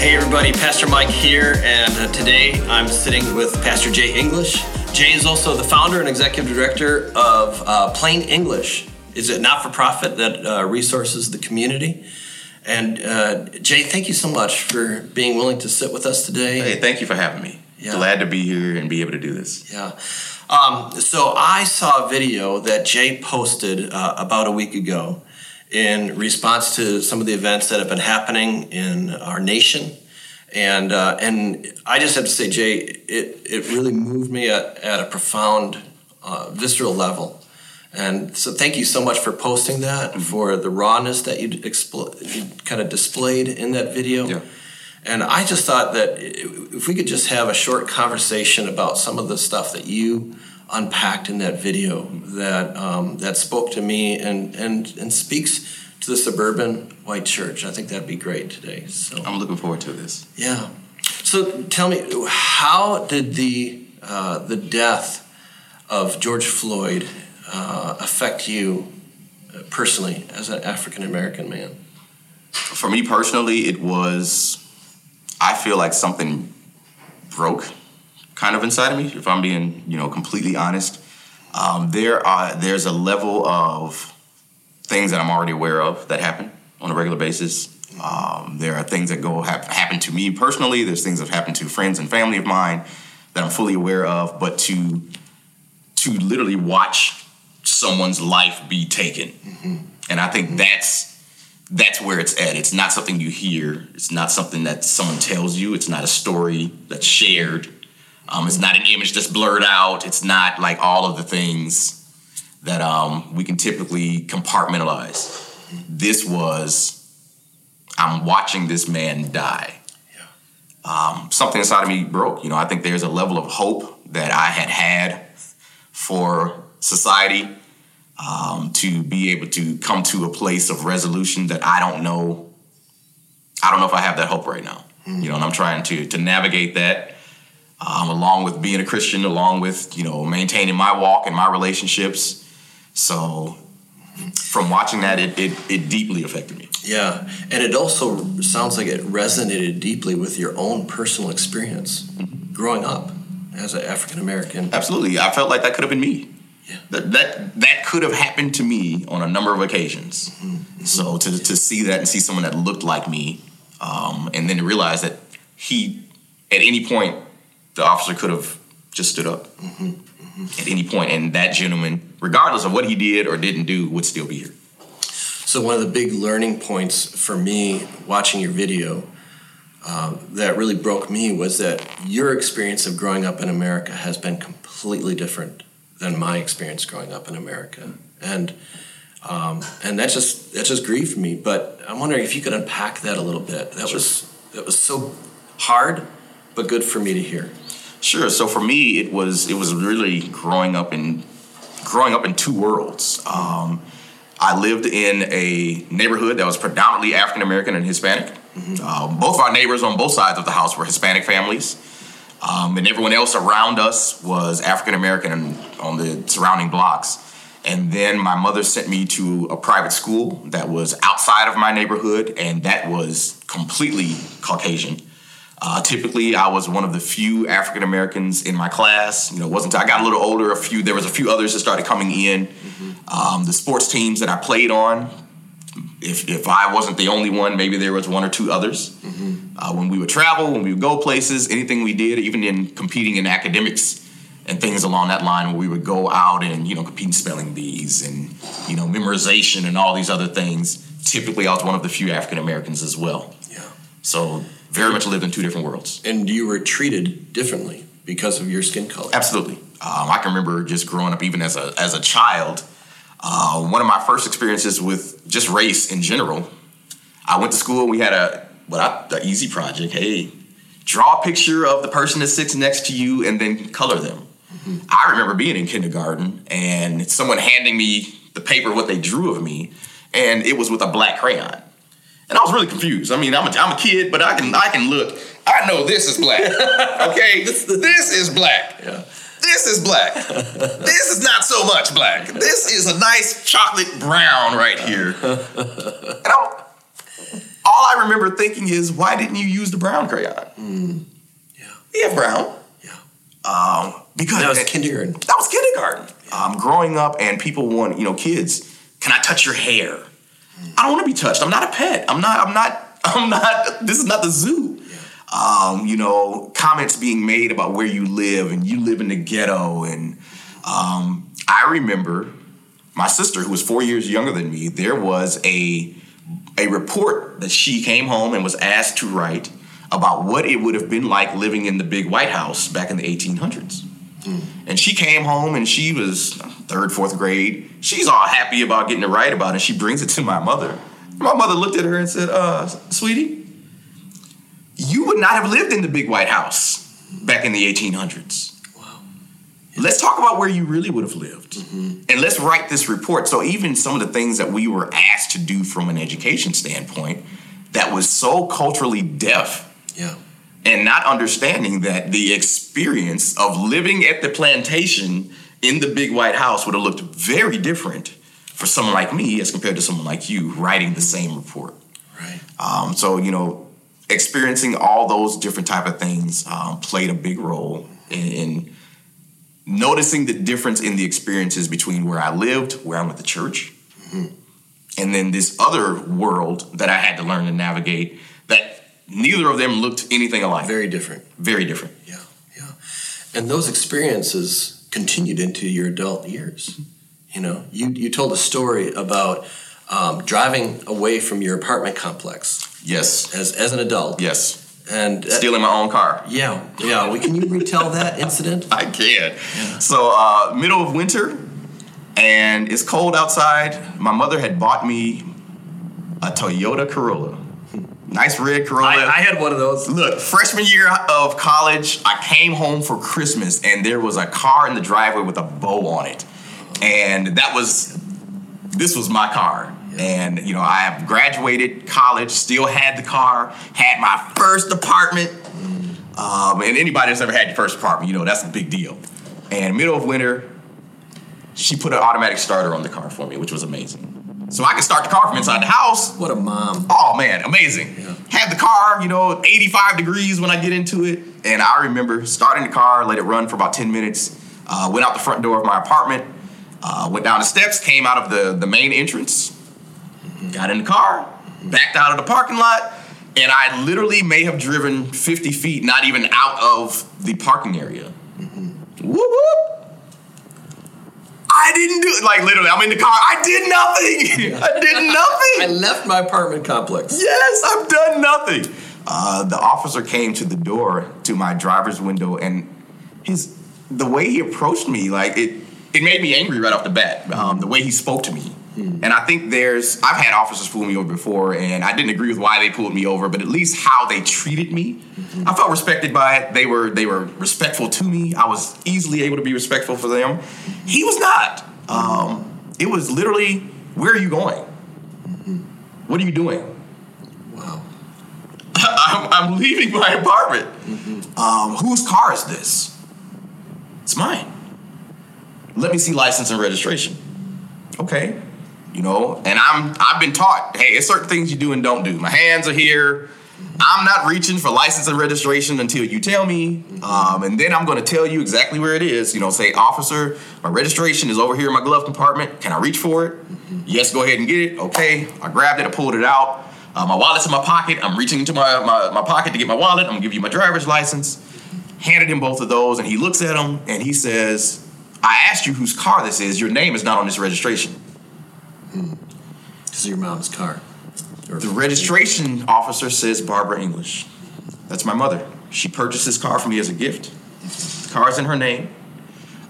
Hey everybody, Pastor Mike here, and uh, today I'm sitting with Pastor Jay English. Jay is also the founder and executive director of uh, Plain English. Is a not-for-profit that uh, resources the community. And uh, Jay, thank you so much for being willing to sit with us today. Hey, thank you for having me. Yeah. Glad to be here and be able to do this. Yeah. Um, so I saw a video that Jay posted uh, about a week ago in response to some of the events that have been happening in our nation. And, uh, and I just have to say, Jay, it, it really moved me at, at a profound, uh, visceral level. And so thank you so much for posting that, for the rawness that you, expl- you kind of displayed in that video. Yeah. And I just thought that if we could just have a short conversation about some of the stuff that you unpacked in that video that um, that spoke to me and, and and speaks to the suburban white church, I think that'd be great today. So I'm looking forward to this. yeah. So tell me, how did the uh, the death of George Floyd uh, affect you uh, personally as an African American man? For me personally, it was, I feel like something broke kind of inside of me, if I'm being, you know, completely honest. Um, there are, there's a level of things that I'm already aware of that happen on a regular basis. Um, there are things that go have happen to me personally. There's things that have happened to friends and family of mine that I'm fully aware of. But to to literally watch someone's life be taken, and I think that's that's where it's at. It's not something you hear. It's not something that someone tells you. It's not a story that's shared. Um, it's not an image that's blurred out. It's not like all of the things that um, we can typically compartmentalize. This was, I'm watching this man die. Um, something inside of me broke. You know, I think there's a level of hope that I had had for society um, to be able to come to a place of resolution that I don't know. I don't know if I have that hope right now. You know, and I'm trying to to navigate that um, along with being a Christian, along with you know maintaining my walk and my relationships. So, from watching that, it it, it deeply affected me. Yeah, and it also sounds like it resonated deeply with your own personal experience growing up as an African American. Absolutely, I felt like that could have been me. Yeah. That that that could have happened to me on a number of occasions. So to to see that and see someone that looked like me, um, and then to realize that he, at any point, the officer could have just stood up at any point, and that gentleman, regardless of what he did or didn't do, would still be here. So one of the big learning points for me watching your video uh, that really broke me was that your experience of growing up in America has been completely different than my experience growing up in America, and um, and that just that just grieved me. But I'm wondering if you could unpack that a little bit. That was that was so hard, but good for me to hear. Sure. So for me, it was it was really growing up in growing up in two worlds. Um, I lived in a neighborhood that was predominantly African American and Hispanic. Um, both of our neighbors on both sides of the house were Hispanic families, um, and everyone else around us was African American on the surrounding blocks. And then my mother sent me to a private school that was outside of my neighborhood, and that was completely Caucasian. Uh, typically, I was one of the few African Americans in my class. You know, it wasn't I got a little older. A few, there was a few others that started coming in. Um, the sports teams that I played on, if if I wasn't the only one, maybe there was one or two others. Uh, when we would travel, when we would go places, anything we did, even in competing in academics and things along that line, where we would go out and you know compete in spelling bees and you know memorization and all these other things. Typically, I was one of the few African Americans as well. Yeah. So very much lived in two different worlds. And you were treated differently because of your skin color. Absolutely. Um, I can remember just growing up, even as a as a child. Uh, one of my first experiences with just race in general. I went to school. We had a what I, the easy project. Hey, draw a picture of the person that sits next to you and then color them. I remember being in kindergarten and someone handing me the paper what they drew of me, and it was with a black crayon. And I was really confused. I mean, I'm a, I'm a kid, but I can I can look. I know this is black. Okay, this, this is black. Yeah. This is black. this is not so much black. This is a nice chocolate brown right here. And I'm, all I remember thinking is, why didn't you use the brown crayon? Mm. Yeah. We have brown. Yeah. Um, because That was kindergarten. That was kindergarten. Um, growing up, and people want, you know, kids, can I touch your hair? I don't want to be touched. I'm not a pet. I'm not. I'm not. I'm not. This is not the zoo. Um, you know, comments being made about where you live and you live in the ghetto. And um, I remember my sister, who was four years younger than me. There was a a report that she came home and was asked to write about what it would have been like living in the big White House back in the 1800s. And she came home and she was third, fourth grade. She's all happy about getting to write about it. She brings it to my mother. My mother looked at her and said, uh, sweetie, you would not have lived in the big White House back in the 1800s. Wow. Let's talk about where you really would have lived. And let's write this report. So, even some of the things that we were asked to do from an education standpoint that was so culturally deaf Yeah. and not understanding that the experience of living at the plantation in the big white house would have looked very different for someone like me as compared to someone like you writing the same report. Right. Um, so you know, experiencing all those different type of things um, played a big role in, in noticing the difference in the experiences between where I lived, where I went to church, and then this other world that I had to learn to navigate. That neither of them looked anything alike. Very different. Very different. Yeah. Yeah. And those experiences continued into your adult years. You know, you you told a story about um, driving away from your apartment complex Yes. as as an adult. Yes. And uh, Stealing my own car. yeah, yeah. We can you retell that incident? I can. So, uh, middle of winter, and it's cold outside. My mother had bought me a Toyota Corolla. Nice red Corolla. I had one of those. Look, freshman year of college, I came home for Christmas and there was a car in the driveway with a bow on it. And that was, this was my car. And, you know, I have graduated college, still had the car, had my first apartment. Um, and anybody that's ever had your first apartment, you know, that's a big deal. And middle of winter, she put an automatic starter on the car for me, which was amazing. So I could start the car from inside the house. What a mom. Oh man, amazing. Yeah. Had the car, you know, 85 degrees when I get into it. And I remember starting the car, let it run for about 10 minutes, uh, went out the front door of my apartment, uh, went down the steps, came out of the, the main entrance, got in the car, backed out of the parking lot, and I literally may have driven 50 feet, not even out of the parking area. Whoop whoop. I didn't do it. Like literally, I'm in the car. I did nothing. I did nothing. I left my apartment complex. Yes, I've done nothing. Uh, the officer came to the door to my driver's window, and his the way he approached me, like it, it made me angry right off the bat. Um, the way he spoke to me, and I think there's I've had officers pull me over before, and I didn't agree with why they pulled me over, but at least how they treated me, I felt respected by it. They were they were respectful to me. I was easily able to be respectful for them. He was not. Um, it was literally, where are you going? What are you doing? Wow. I'm, I'm leaving my apartment. Um, whose car is this? It's mine. Let me see license and registration. Okay. You know, and I'm I've been taught, hey, it's certain things you do and don't do. My hands are here. I'm not reaching for license and registration until you tell me, um, and then I'm going to tell you exactly where it is. You know, say, officer, my registration is over here in my glove compartment. Can I reach for it? Yes, go ahead and get it. Okay, I grabbed it, I pulled it out. Uh, my wallet's in my pocket. I'm reaching into my, my, my pocket to get my wallet. I'm gonna give you my driver's license. Handed him both of those, and he looks at them and he says, I asked you whose car this is. Your name is not on this registration. This is your mom's car. The registration officer says Barbara English. That's my mother. She purchased this car for me as a gift. The car's in her name.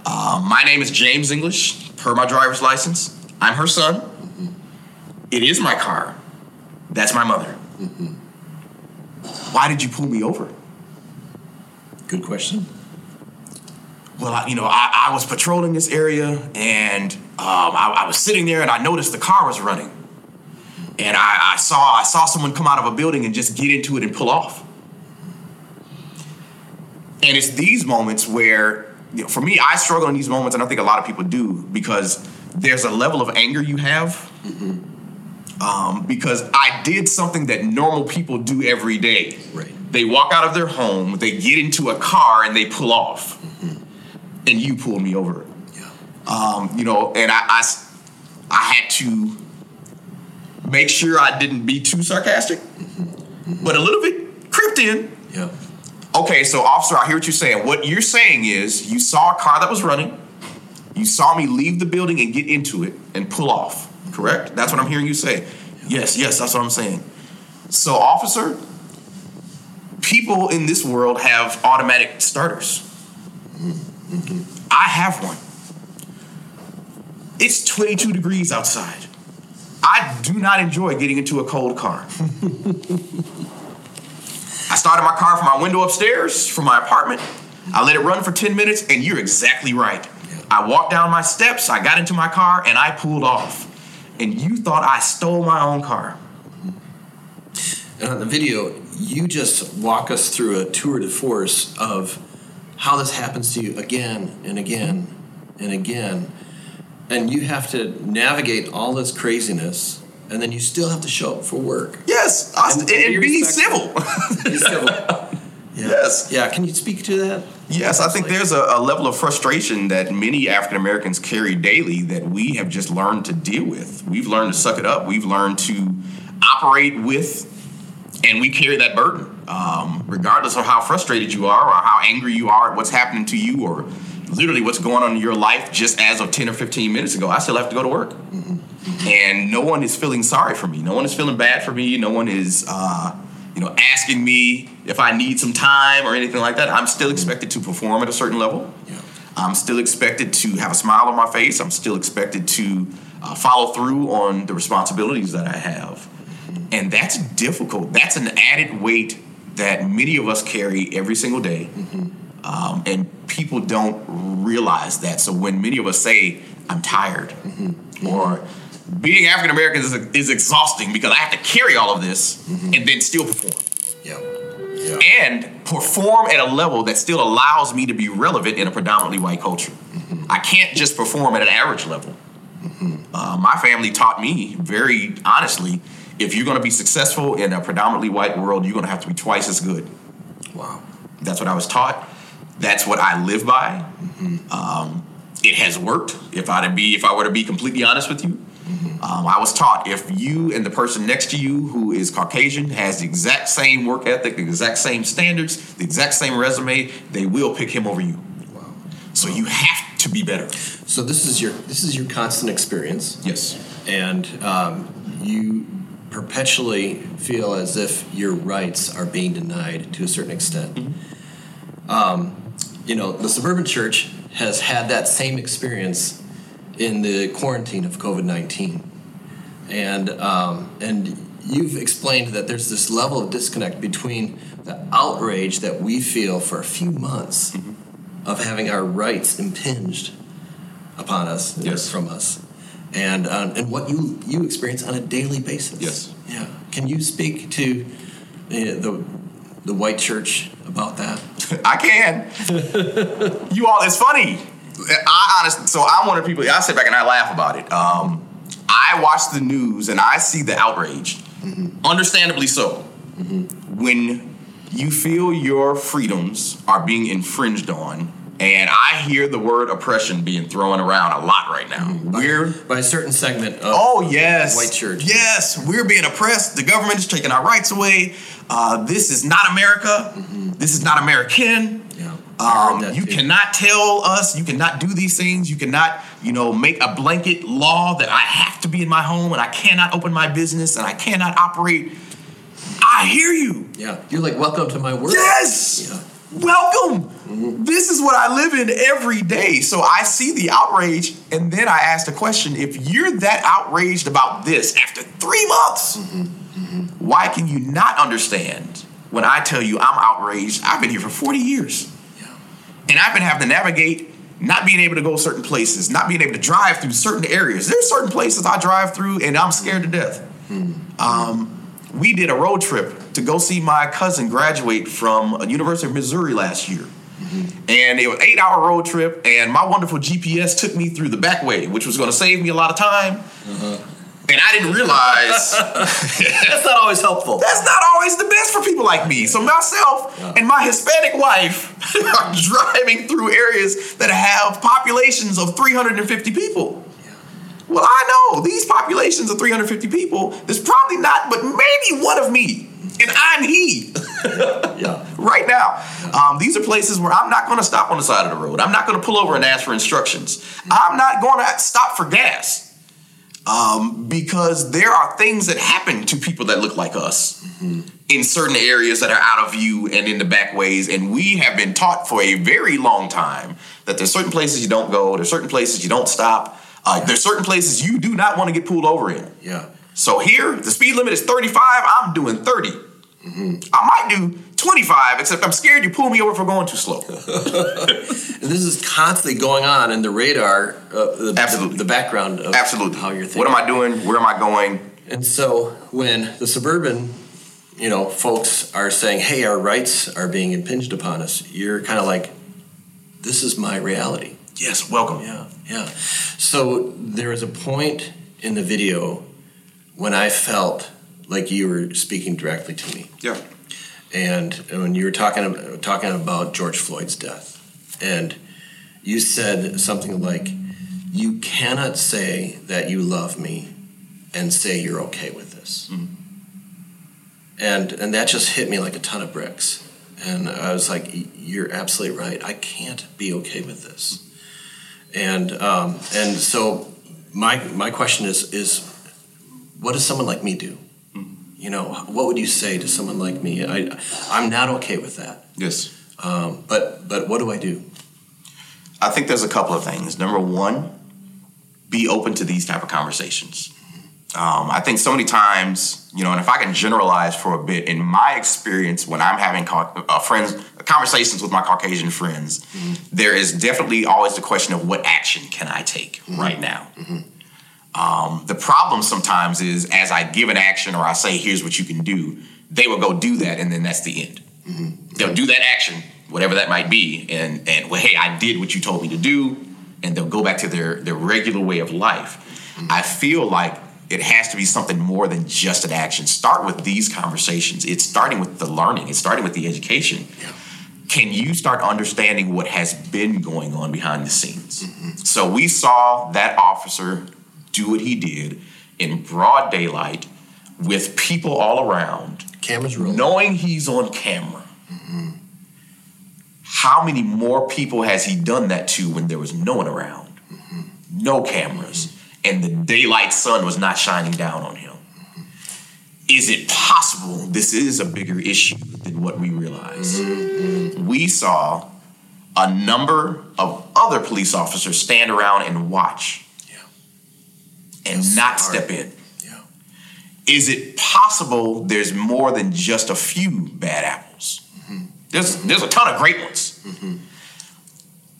Uh, my name is James English, per my driver's license. I'm her son. It is my car. That's my mother. Why did you pull me over? Good question. Well, I, you know, I, I was patrolling this area and um, I, I was sitting there and I noticed the car was running. And I, I saw I saw someone come out of a building and just get into it and pull off. And it's these moments where, you know, for me, I struggle in these moments, and I think a lot of people do because there's a level of anger you have um, because I did something that normal people do every day. Right. They walk out of their home, they get into a car, and they pull off. And you pulled me over. Yeah. Um, you know, and I I had to make sure I didn't be too sarcastic, but a little bit creeped in. Yeah. Okay, so officer, I hear what you're saying. What you're saying is you saw a car that was running, you saw me leave the building and get into it and pull off. Correct? That's what I'm hearing you say. Yes, yes, that's what I'm saying. So, officer, people in this world have automatic starters. Mm-hmm. I have one. It's 22 degrees outside. I do not enjoy getting into a cold car. I started my car from my window upstairs from my apartment. I let it run for 10 minutes, and you're exactly right. I walked down my steps, I got into my car, and I pulled off. And you thought I stole my own car. And on the video, you just walk us through a tour de force of how this happens to you again and again and again. And you have to navigate all this craziness, and then you still have to show up for work. Yes, And and, be be civil. Be civil. Yeah. Yes. Yeah. Can you speak to that? Yes, I think there's a, a level of frustration that many African Americans carry daily that we have just learned to deal with. We've learned to suck it up. We've learned to operate with, and we carry that burden. Um, regardless of how frustrated you are, or how angry you are at what's happening to you, or literally what's going on in your life just as of 10 or 15 minutes ago, I still have to go to work. And no one is feeling sorry for me. No one is feeling bad for me. No one is, uh, you know, asking me if I need some time or anything like that. I'm still expected to perform at a certain level. Yeah. I'm still expected to have a smile on my face. I'm still expected to uh, follow through on the responsibilities that I have. And that's difficult. That's an added weight that many of us carry every single day. Um, and people don't realize that. So when many of us say, I'm tired, or being African American is, is exhausting because I have to carry all of this and then still perform Yeah. Yeah. and perform at a level that still allows me to be relevant in a predominantly white culture. I can't just perform at an average level. Uh, my family taught me very honestly if you're going to be successful in a predominantly white world, you're going to have to be twice as good. Wow. That's what I was taught. That's what I live by. Um, it has worked. If I to be, if I were to be completely honest with you, um, I was taught if you and the person next to you who is Caucasian has the exact same work ethic, the exact same standards, the exact same resume, they will pick him over you. Wow. So you have to be better. So this is your this is your constant experience. Yes. and um, you perpetually feel as if your rights are being denied to a certain extent. Um, you know, the suburban church has had that same experience in the quarantine of COVID nineteen, and um, and you've explained that there's this level of disconnect between the outrage that we feel for a few months of having our rights impinged upon us Yes. from us and um, and what you you experience on a daily basis. Yes. Yeah. Can you speak to uh, the the white church about that? I can. you all, it's funny. I honestly, so I'm one of the people. I sit back and I laugh about it. Um, I watch the news and I see the outrage, understandably so. When you feel your freedoms are being infringed on, and I hear the word oppression being thrown around a lot right now. We're by a certain segment of Oh yes, White church. Yes, we're being oppressed. The government is taking our rights away. Uh, this is not America. This is not American. yeah. Um, you too. cannot tell us. You cannot do these things. You cannot, you know, make a blanket law that I have to be in my home and I cannot open my business and I cannot operate. I hear you. Yeah. You're like welcome to my world. Yes. Yeah. Welcome. This is what I live in every day. So I see the outrage, and then I ask the question if you're that outraged about this after three months, why can you not understand when I tell you I'm outraged? I've been here for 40 years, Yeah. and I've been having to navigate not being able to go certain places, not being able to drive through certain areas. There's certain places I drive through, and I'm scared to death. Um, we did a road trip to go see my cousin graduate from a University of Missouri last year. Mm-hmm. And it was an eight hour road trip, and my wonderful GPS took me through the back way, which was going to save me a lot of time. Uh-huh. And I didn't realize That's not always helpful. that's not always the best for people like me. So myself and my Hispanic wife are driving through areas that have populations of 350 people. Well, I know these populations of 350 people, there's probably not, but maybe one of me. And I'm he Yeah. right now. Um, these are places where I'm not going to stop on the side of the road. I'm not going to pull over and ask for instructions. I'm not going to stop for gas um, because there are things that happen to people that look like us in certain areas that are out of view and in the back ways. And we have been taught for a very long time that there's certain places you don't go, there's certain places you don't stop, uh, there's certain places you do not want to get pulled over in. Yeah. So here, the speed limit is 35. I'm doing 30. I might do 25, except I'm scared you pull me over for going too slow. And this is constantly going on in the radar, uh, the, Absolutely. the, the background of Absolutely. how you're thinking. What am I doing? Where am I going? And so when the suburban, you know, folks are saying, "Hey, our rights are being impinged upon us," you're kind of like, "This is my reality." Yes, welcome. Yeah, yeah. So there was a point in the video when I felt like you were speaking directly to me, Yeah. and when you were talking talking about George Floyd's death, and you said something like, "You cannot say that you love me and say you're okay with this," mm-hmm. and and that just hit me like a ton of bricks. And I was like, "You're absolutely right. I can't be okay with this." And um, and so my my question is is what does someone like me do? You know, what would you say to someone like me? I I'm not okay with that. Yes. Um, but but what do I do? I think there's a couple of things. Number one, be open to these type of conversations. Um, I think so many times, you know, and if I can generalize for a bit, in my experience, when I'm having ca- uh, friends conversations with my Caucasian friends, there is definitely always the question of what action can I take right now. Um, the problem sometimes is as I give an action or I say, "Here's what you can do," they will go do that, and then that's the end. They'll do that action, whatever that might be, and and well, hey, I did what you told me to do, and they'll go back to their their regular way of life. I feel like it has to be something more than just an action. Start with these conversations. It's starting with the learning. It's starting with the education. Can you start understanding what has been going on behind the scenes? Mm-hmm. So we saw that officer do what he did in broad daylight with people all around Cameras rolling. knowing he's on camera, mm-hmm. how many more people has he done that to when there was no one around? Mm-hmm. No cameras. And the daylight sun was not shining down on him. Is it possible this is a bigger issue than what we realize? We saw a number of other police officers stand around and watch Yeah. and That's not step in Yeah. is it possible there's more than just a few bad apples? Mm-hmm. There's there's a ton of great ones. Mm-hmm.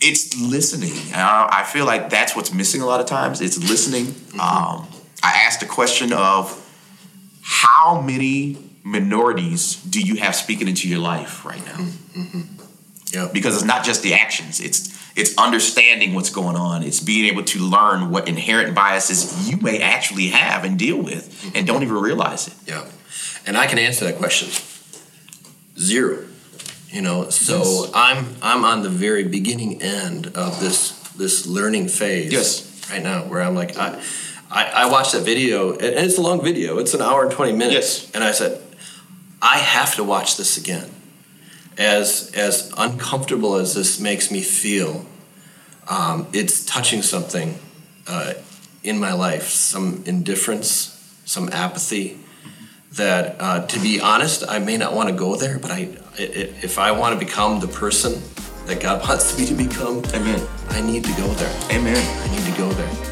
It's listening. I, I feel like that's what's missing a lot of times. It's listening. Mm-hmm. Um, I asked the question of how many minorities do you have speaking into your life right now? Mm-hmm. Yeah. because it's not just the actions it's it's understanding what's going on it's being able to learn what inherent biases you may actually have and deal with and mm-hmm. don't even realize it Yeah. And I can answer that question. Zero. You know, so Yes. I'm I'm on the very beginning end of this this learning phase Yes. right now where I'm like I I, I watched that video and it's a long video. It's an hour and twenty minutes. Yes. And I said, I have to watch this again. As as uncomfortable as this makes me feel, um, it's touching something uh, in my life, some indifference, some apathy. That, uh, to be honest, I may not want to go there, but i if I want to become the person that God wants me to become, amen I need to go there. amen I need to go there.